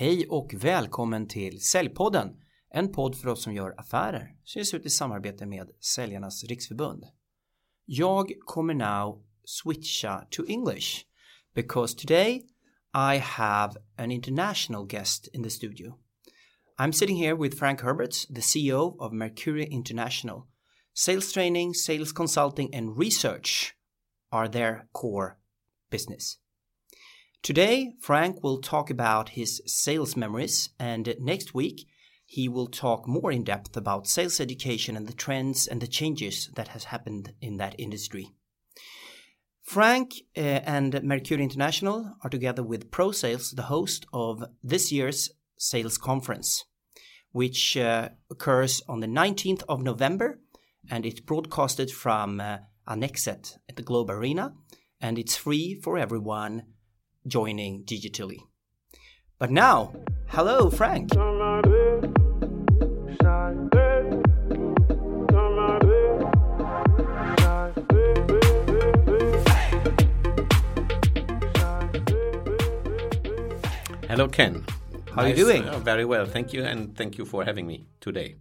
Hej och välkommen till Säljpodden, en podd för oss som gör affärer som ges ut i samarbete med Säljarnas Riksförbund. Jag kommer now switcha to English because today I have an international guest in the studio. I'm sitting here with Frank Herberts, the CEO of Mercury International. Sales training, sales consulting, and research are their core business. Today, Frank will talk about his sales memories, and next week, he will talk more in depth about sales education and the trends and the changes that has happened in that industry. Frank uh, and Mercury International are together with ProSales the host of this year's sales conference, which uh, occurs on the 19th of November, and it's broadcasted from uh, Annexet at the Globe Arena, and it's free for everyone joining digitally. But now, hello, Frank. Hello, Ken. How are you doing? Uh, very well, thank you, and thank you for having me today.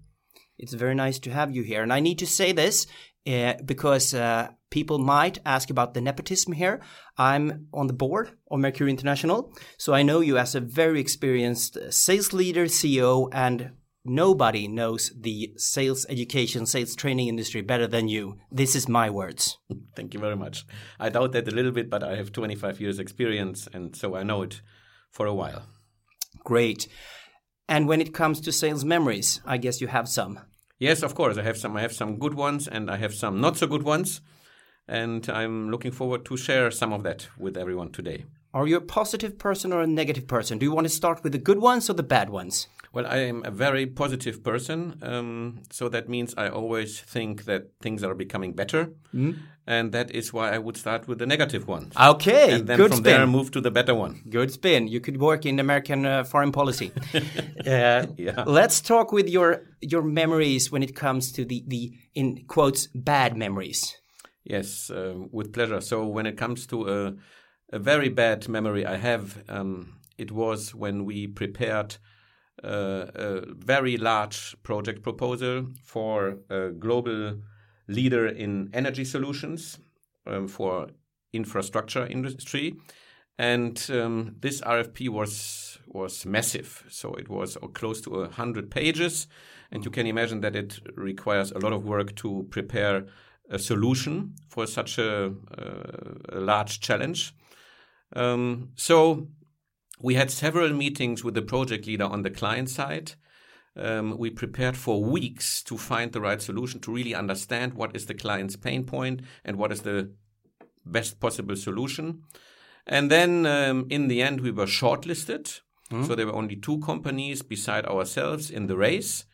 It's very nice to have you here. And I need to say this uh, because uh, people might ask about the nepotism here. I'm on the board of Mercury International, so I know you as a very experienced uh, sales leader, CEO, and nobody knows the sales education, sales training industry better than you. This is my words. Thank you very much. I doubt that a little bit, but I have 25 years experience, and so I know it for a while. Great. And when it comes to sales memories, I guess you have some. Yes, of course. I have some. I have some good ones, and I have some not so good ones, and I'm looking forward to share some of that with everyone today. Are you a positive person or a negative person? Do you want to start with the good ones or the bad ones? Well, I am a very positive person, um, so that means I always think that things are becoming better, mm. and that is why I would start with the negative ones. Okay, and then good from spin. there move to the better one. Good spin. You could work in American uh, foreign policy. uh, yeah. Let's talk with your your memories when it comes to the the in quotes bad memories. Yes, uh, with pleasure. So when it comes to a, a very bad memory I have, um, it was when we prepared uh, a very large project proposal for a global leader in energy solutions um, for infrastructure industry. And um, this RFP was was massive. So it was close to 100 pages. And you can imagine that it requires a lot of work to prepare a solution for such a, a large challenge um, so we had several meetings with the project leader on the client side. Um, we prepared for weeks to find the right solution to really understand what is the client's pain point and what is the best possible solution. And then um, in the end, we were shortlisted. Mm. So there were only two companies beside ourselves in the race.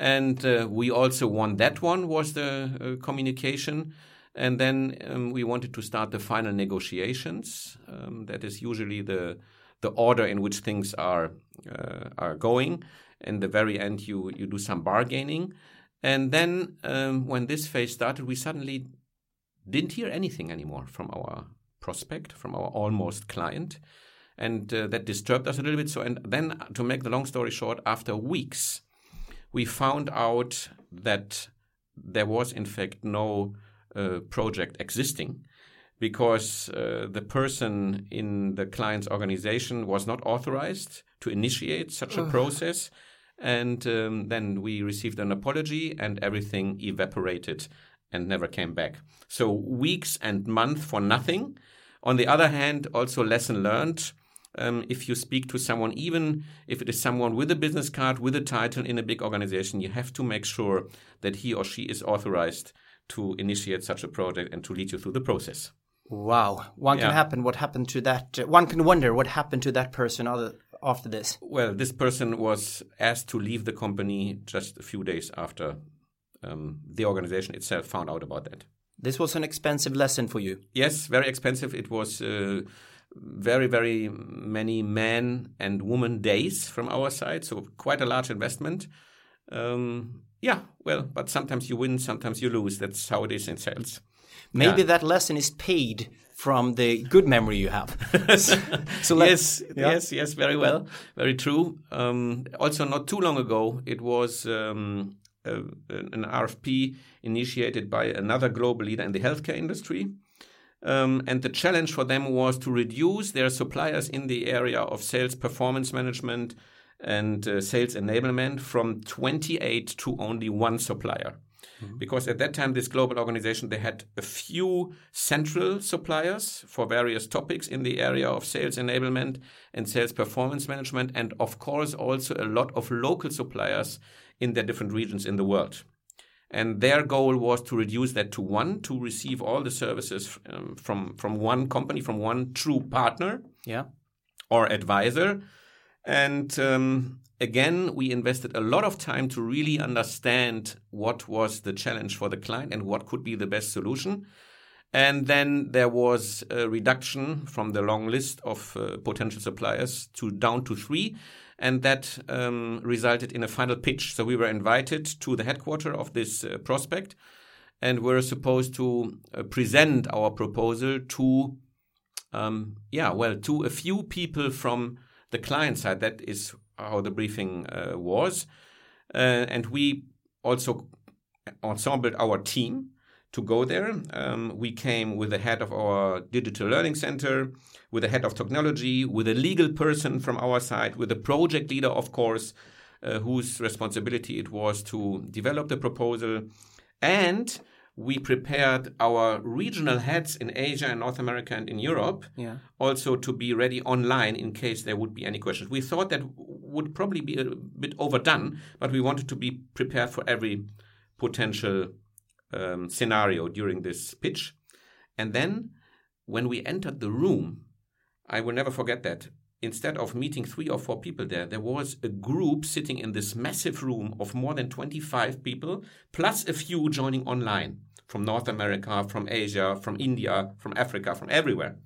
And uh, we also won that one, was the uh, communication. And then um, we wanted to start the final negotiations. Um, that is usually the the order in which things are uh, are going. In the very end, you you do some bargaining, and then um, when this phase started, we suddenly didn't hear anything anymore from our prospect, from our almost client, and uh, that disturbed us a little bit. So, and then to make the long story short, after weeks, we found out that there was in fact no uh, project existing because uh, the person in the client's organization was not authorized to initiate such a process. And um, then we received an apology, and everything evaporated and never came back. So weeks and months for nothing. On the other hand, also lesson learned. Um, if you speak to someone, even if it is someone with a business card, with a title in a big organization, you have to make sure that he or she is authorized to initiate such a project and to lead you through the process. Wow, one can happen. What happened to that? uh, one can wonder what happened to that person other, after this. Well, this person was asked to leave the company just a few days after um, the organization itself found out about that. This was an expensive lesson for you. Yes, very expensive. It was uh, very, very many men and woman days from our side, so quite a large investment. Um, yeah, well, but sometimes you win, sometimes you lose. That's how it is in sales. Maybe Yeah. that lesson is paid from the good memory you have. so yes, yeah. yes, yes, very well, very true. Um, also, not too long ago, it was um, a, an RFP initiated by another global leader in the healthcare industry. Um, and the challenge for them was to reduce their suppliers in the area of sales performance management and uh, sales enablement from 28 to only one supplier. Mm-hmm. Because at that time, this global organization, they had a few central suppliers for various topics in the area of sales enablement and sales performance management, and of course, also a lot of local suppliers in their different regions in the world. And their goal was to reduce that to one, to receive all the services um, from, from one company, from one true partner yeah. or advisor. And um, again, we invested a lot of time to really understand what was the challenge for the client and what could be the best solution. And then there was a reduction from the long list of uh, potential suppliers to down to three. And that um, resulted in a final pitch. So we were invited to the headquarters of this uh, prospect and were supposed to uh, present our proposal to, um, yeah, well, to a few people from the client side. That is how the briefing uh, was. Uh, and we also ensembled our team to go there. Um, we came with the head of our digital learning center, with the head of technology, with a legal person from our side, with a project leader, of course, uh, whose responsibility it was to develop the proposal. And we prepared our regional heads in Asia and North America and in Europe yeah. also to be ready online in case there would be any questions. We thought that would probably be a bit overdone, but we wanted to be prepared for every potential um, scenario during this pitch. And then when we entered the room, I will never forget that. Instead of meeting three or four people there, there was a group sitting in this massive room of more than 25 people, plus a few joining online from North America, from Asia, from India, from Africa, from everywhere.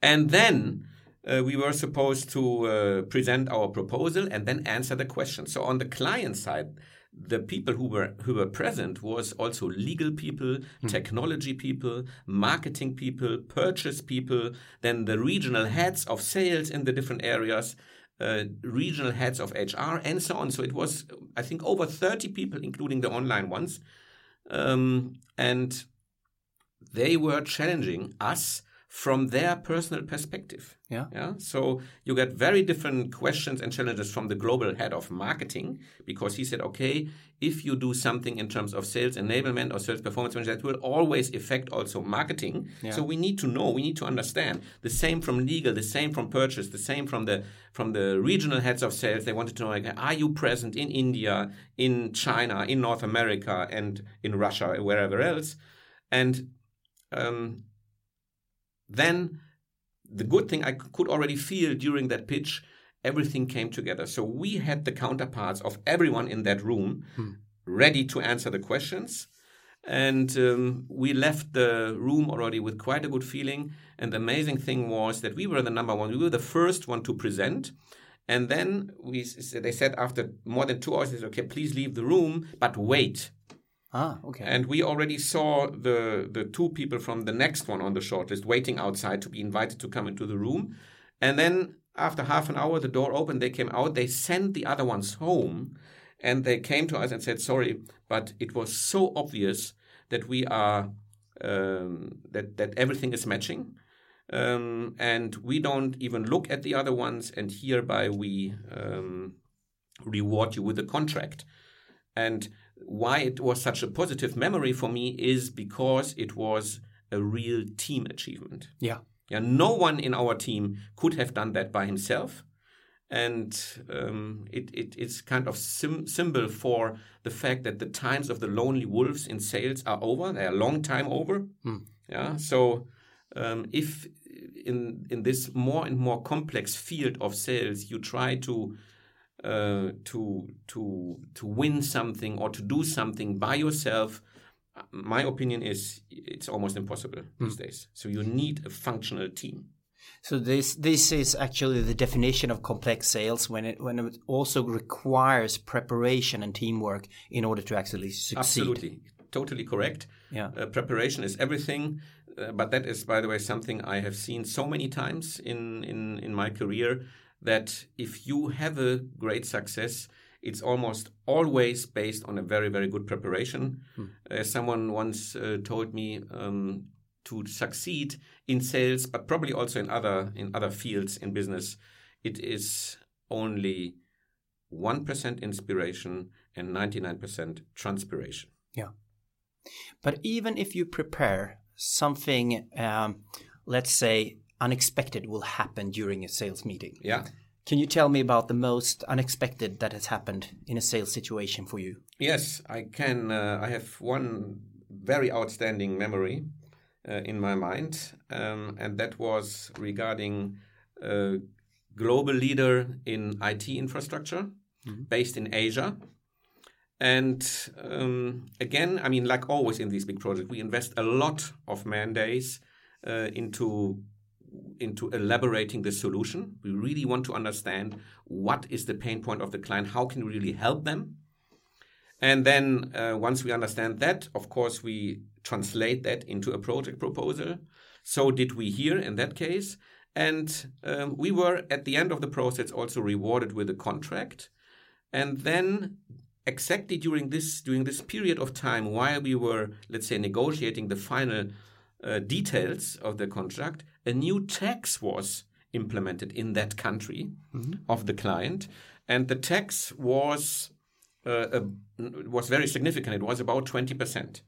And then uh, we were supposed to uh, present our proposal and then answer the question. So on the client side, the people who were who were present was also legal people, mm. technology people, marketing people, purchase people, then the regional heads of sales in the different areas, uh, regional heads of HR, and so on. So it was, I think, over 30 people, including the online ones, um, and they were challenging us from their personal perspective. Yeah. Yeah. So you get very different questions and challenges from the global head of marketing because he said, okay, if you do something in terms of sales enablement or sales performance management, that will always affect also marketing. Yeah. So we need to know, we need to understand. The same from legal, the same from purchase, the same from the from the regional heads of sales. They wanted to know, like, are you present in India, in China, in North America, and in Russia, wherever else? And um, then the good thing I could already feel during that pitch, everything came together. So we had the counterparts of everyone in that room hmm. ready to answer the questions. And um, we left the room already with quite a good feeling. And the amazing thing was that we were the number one. We were the first one to present. And then we, they said after more than two hours, they said, okay, please leave the room, but wait. Ah, okay. And we already saw the the two people from the next one on the shortlist waiting outside to be invited to come into the room. And then after half an hour, the door opened. They came out. They sent the other ones home, and they came to us and said, "Sorry, but it was so obvious that we are um, that that everything is matching." Um, and we don't even look at the other ones, and hereby we um, reward you with a contract. And why it was such a positive memory for me is because it was a real team achievement. Yeah. Yeah, no one in our team could have done that by himself. And um, it, it, it's kind of sim- symbol for the fact that the times of the lonely wolves in sales are over. They are a long time over. Mm. Yeah. So um, if in in this more and more complex field of sales, you try to uh, to to to win something or to do something by yourself my opinion is it's almost impossible mm. these days. So you need a functional team. So this this is actually the definition of complex sales when it when it also requires preparation and teamwork in order to actually succeed. Absolutely. Totally correct. Yeah. Uh, preparation is everything uh, but that is, by the way, something I have seen so many times in, in, in my career that if you have a great success, it's almost always based on a very, very good preparation. Hmm. As someone once uh, told me, um, to succeed in sales, but probably also in other in other fields in business, it is only one percent inspiration and ninety nine percent transpiration. Yeah, but even if you prepare something, um, let's say unexpected will happen during a sales meeting. Yeah. Can you tell me about the most unexpected that has happened in a sales situation for you? Yes, I can. Uh, I have one very outstanding memory uh, in my mind, um, and that was regarding a global leader in IT infrastructure mm-hmm. based in Asia. And um, again, I mean, like always in these big projects, we invest a lot of man days uh, into into elaborating the solution. We really want to understand what is the pain point of the client, how can we really help them, and then uh, once we understand that, of course, we translate that into a project proposal. So did we here in that case. And um, we were at the end of the process also rewarded with a contract. And then exactly during this during this period of time while we were let's say negotiating the final uh, details of the contract a new tax was implemented in that country mm-hmm. of the client and the tax was uh, was very significant. It was about 20%.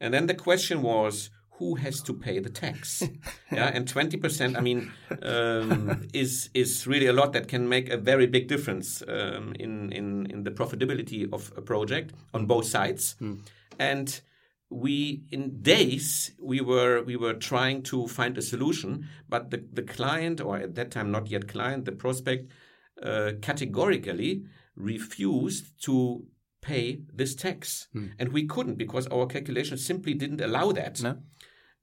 And then the question was, who has to pay the tax? yeah, and 20%, I mean, um, is is really a lot that can make a very big difference um, in, in, in the profitability of a project on both sides. Mm. And we in days we were we were trying to find a solution but the, the client or at that time not yet client the prospect uh, categorically refused to pay this tax. Hmm. And we couldn't because our calculation simply didn't allow that. No.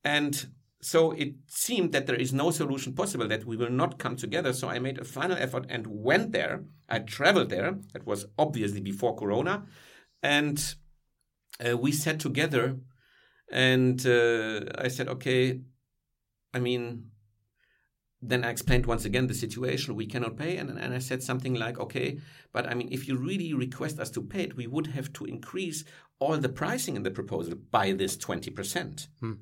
And so it seemed that there is no solution possible, that we will not come together. So I made a final effort and went there. I traveled there. That was obviously before Corona. And uh, we sat together and uh, I said, okay, I mean, then I explained once again the situation. We cannot pay, and, and I said something like, "Okay, but I mean, if you really request us to pay it, we would have to increase all the pricing in the proposal by this twenty percent." Hmm.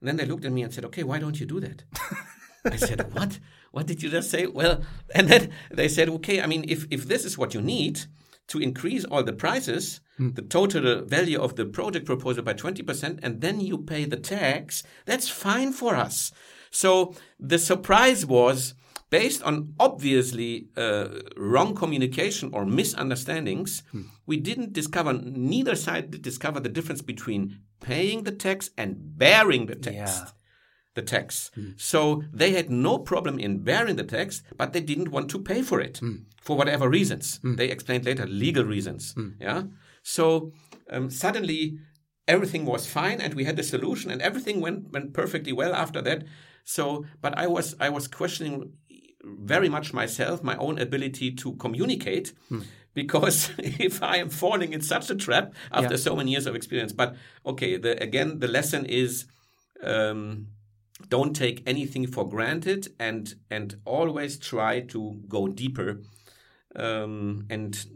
And then they looked at me and said, "Okay, why don't you do that?" I said, "What? What did you just say?" Well, and then they said, "Okay, I mean, if if this is what you need." To increase all the prices, hmm. the total value of the project proposal by 20%, and then you pay the tax, that's fine for us. So the surprise was based on obviously uh, wrong communication or misunderstandings. Hmm. We didn't discover, neither side did discover the difference between paying the tax and bearing the tax. Yeah. The tax. Hmm. So they had no problem in bearing the tax, but they didn't want to pay for it hmm. for whatever reasons. Hmm. They explained later legal reasons. Hmm. Yeah. So um, suddenly everything was fine and we had a solution and everything went went perfectly well after that so, but I was I was questioning very much myself, my own ability to communicate. Hmm. Because if I am falling in such a trap after yeah. so many years of experience, but okay, the, again, the lesson is um, don't take anything for granted and and always try to go deeper um, and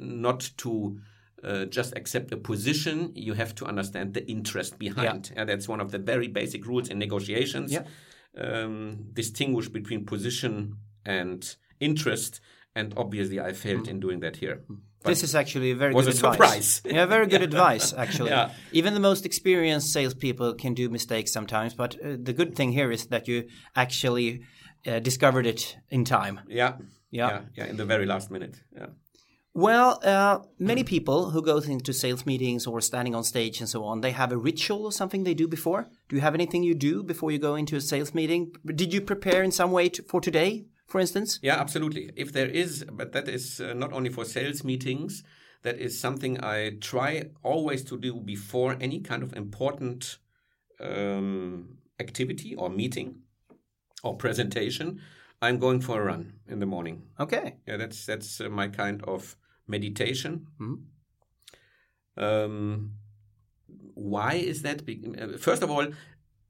not to uh, just accept a position. You have to understand the interest behind. Yeah. that's one of the very basic rules in negotiations. Yeah um, distinguish between position and interest. And obviously, I failed mm. in doing that here. Mm. But this is actually a very good a advice. Surprise. yeah, very good advice. Actually, yeah. even the most experienced salespeople can do mistakes sometimes. But uh, the good thing here is that you actually uh, discovered it in time. Yeah. yeah, yeah, yeah, in the very last minute. Yeah. Well, uh, many people who go into sales meetings or standing on stage and so on, they have a ritual or something they do before. Do you have anything you do before you go into a sales meeting? Did you prepare in some way to, for today, for instance? Yeah, absolutely. If there is, but that is uh, not only for sales meetings, that is something I try always to do before any kind of important um, activity or meeting or presentation. I'm going for a run in the morning. Okay. Yeah, that's that's uh, my kind of meditation. Mm-hmm. Um, why is that? Uh, first of all,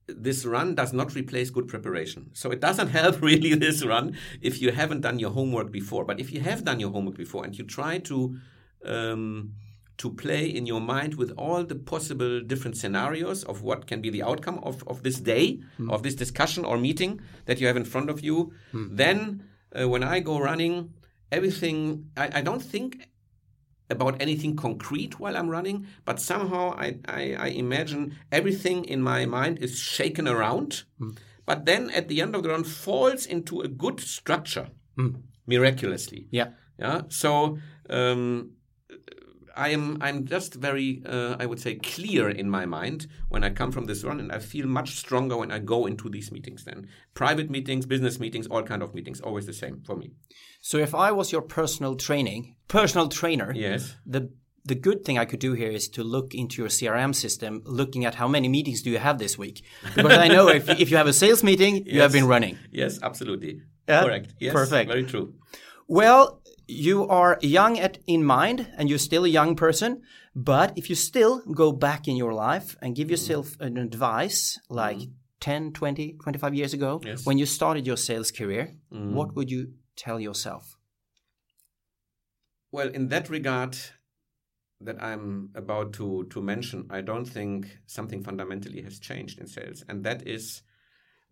this run does not replace good preparation. So it doesn't help really this run if you haven't done your homework before. But if you have done your homework before and you try to um, to play in your mind with all the possible different scenarios of what can be the outcome of, of this day, mm. of this discussion or meeting that you have in front of you, mm. then uh, when I go running, everything I, I don't think about anything concrete while I'm running, but somehow I, I, I imagine everything in my mind is shaken around, mm. but then at the end of the run falls into a good structure mm. miraculously. Yeah. Yeah. So um, I am I'm just very uh, I would say clear in my mind when I come from this run, and I feel much stronger when I go into these meetings. Then private meetings, business meetings, all kind of meetings, always the same for me. So if I was your personal training personal trainer, yes, the the good thing I could do here is to look into your CRM system, looking at how many meetings do you have this week, because I know if if you have a sales meeting, you have been running. Yes, absolutely. Yeah? Correct. Yes, perfect. Very true. Well, you are young at in mind and you're still a young person but if you still go back in your life and give yourself an advice like mm. 10 20 25 years ago yes. when you started your sales career mm. what would you tell yourself well in that regard that i'm about to to mention i don't think something fundamentally has changed in sales and that is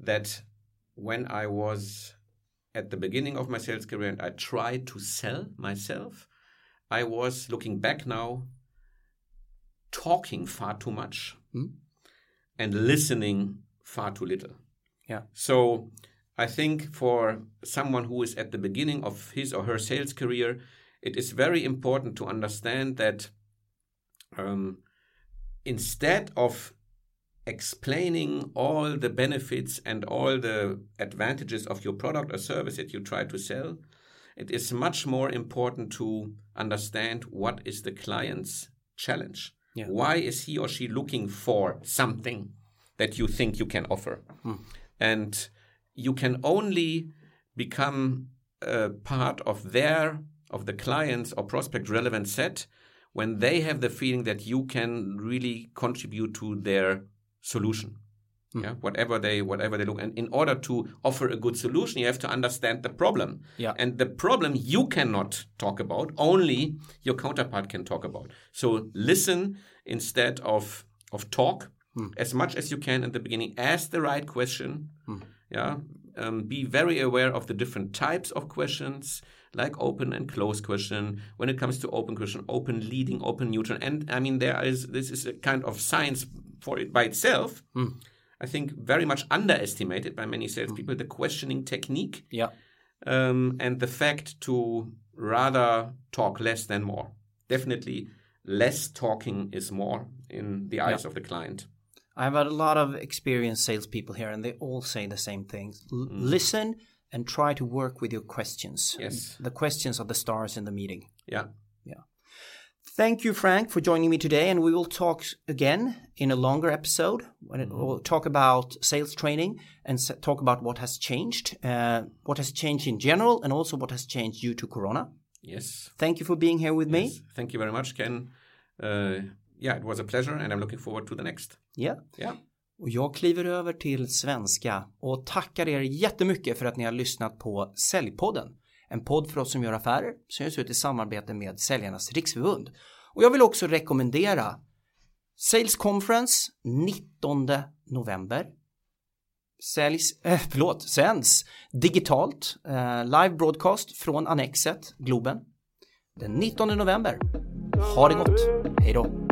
that when i was at the beginning of my sales career and I tried to sell myself, I was looking back now talking far too much mm. and listening far too little. Yeah. So I think for someone who is at the beginning of his or her sales career, it is very important to understand that um, instead of explaining all the benefits and all the advantages of your product or service that you try to sell, it is much more important to understand what is the client's challenge. Yeah. Why is he or she looking for something that you think you can offer? Hmm. And you can only become a part of their, of the client's or prospect relevant set when they have the feeling that you can really contribute to their solution. Mm. Yeah, whatever they whatever they look, and in order to offer a good solution, you have to understand the problem. Yeah. and the problem you cannot talk about. Only your counterpart can talk about. So listen instead of of talk mm. as much as you can at the beginning. Ask the right question. Mm. Yeah, um, be very aware of the different types of questions like open and close question. When it comes to open question, open leading, open neutral, and I mean there is this is a kind of science for it by itself. Mm. I think very much underestimated by many salespeople. Mm. The questioning technique, yeah, um, and the fact to rather talk less than more. Definitely, less talking is more in the eyes yeah. of the client. I've had a lot of experienced salespeople here, and they all say the same things: L- mm. listen and try to work with your questions. Yes, the questions are the stars in the meeting. Yeah, Yeah. Thank you, Frank, for joining me today. And we will talk again in a longer episode when it, we'll talk about sales training and talk about what has changed, uh, what has changed in general, and also what has changed due to Corona. Yes. Thank you for being here with yes. me. Thank you very much, Ken. Uh, yeah, it was a pleasure and I'm looking forward to the next. Yeah. Yeah. Och jag kliver över till svenska och tackar er jättemycket för att ni har lyssnat på Säljpodden. En podd för oss som gör affärer som görs ut i samarbete med Säljarnas Riksförbund. Och jag vill också rekommendera Sales Conference 19 november. Säljs, äh, förlåt, sänds digitalt, eh, live broadcast från Annexet, Globen. Den 19 november. Ha det gott, hej då!